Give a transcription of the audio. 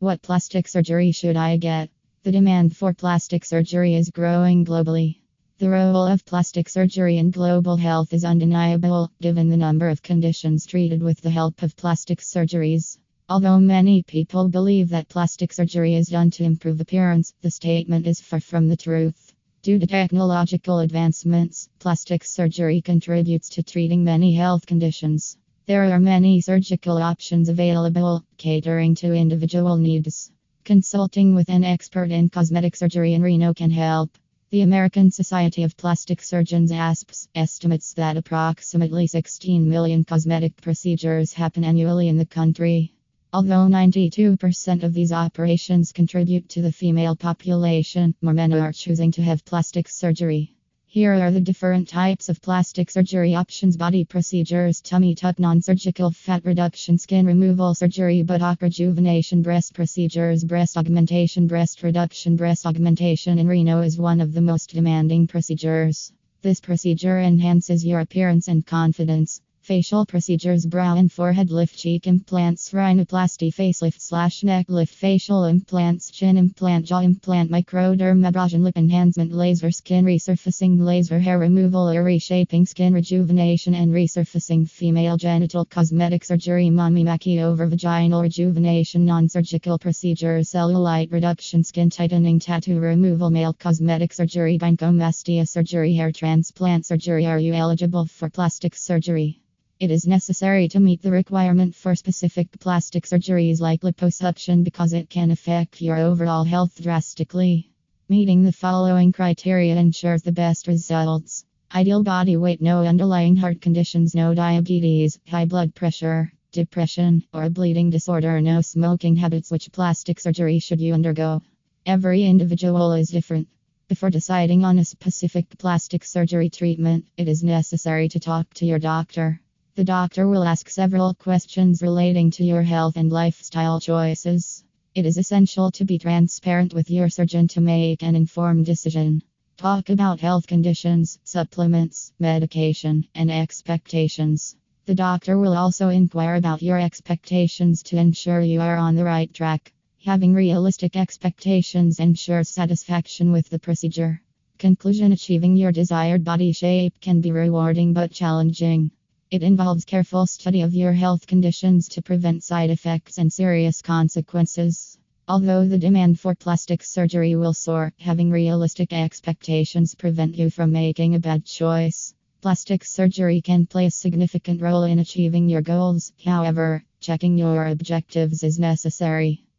What plastic surgery should I get? The demand for plastic surgery is growing globally. The role of plastic surgery in global health is undeniable, given the number of conditions treated with the help of plastic surgeries. Although many people believe that plastic surgery is done to improve appearance, the statement is far from the truth. Due to technological advancements, plastic surgery contributes to treating many health conditions. There are many surgical options available, catering to individual needs. Consulting with an expert in cosmetic surgery in Reno can help. The American Society of Plastic Surgeons ASPS estimates that approximately 16 million cosmetic procedures happen annually in the country. Although 92% of these operations contribute to the female population, more men are choosing to have plastic surgery. Here are the different types of plastic surgery options body procedures, tummy tuck, non surgical fat reduction, skin removal surgery, buttock rejuvenation, breast procedures, breast augmentation, breast reduction. Breast augmentation in Reno is one of the most demanding procedures. This procedure enhances your appearance and confidence. Facial procedures brow and forehead lift cheek implants rhinoplasty facelift slash neck lift facial implants chin implant jaw implant microdermabrasion lip enhancement laser skin resurfacing laser hair removal or reshaping skin rejuvenation and resurfacing female genital cosmetic surgery mommy makeover vaginal rejuvenation non-surgical procedures cellulite reduction skin tightening tattoo removal male cosmetic surgery gynecomastia surgery hair transplant surgery are you eligible for plastic surgery it is necessary to meet the requirement for specific plastic surgeries like liposuction because it can affect your overall health drastically. Meeting the following criteria ensures the best results ideal body weight, no underlying heart conditions, no diabetes, high blood pressure, depression, or a bleeding disorder, no smoking habits. Which plastic surgery should you undergo? Every individual is different. Before deciding on a specific plastic surgery treatment, it is necessary to talk to your doctor. The doctor will ask several questions relating to your health and lifestyle choices. It is essential to be transparent with your surgeon to make an informed decision. Talk about health conditions, supplements, medication, and expectations. The doctor will also inquire about your expectations to ensure you are on the right track. Having realistic expectations ensures satisfaction with the procedure. Conclusion Achieving your desired body shape can be rewarding but challenging. It involves careful study of your health conditions to prevent side effects and serious consequences. Although the demand for plastic surgery will soar, having realistic expectations prevent you from making a bad choice. Plastic surgery can play a significant role in achieving your goals, however, checking your objectives is necessary.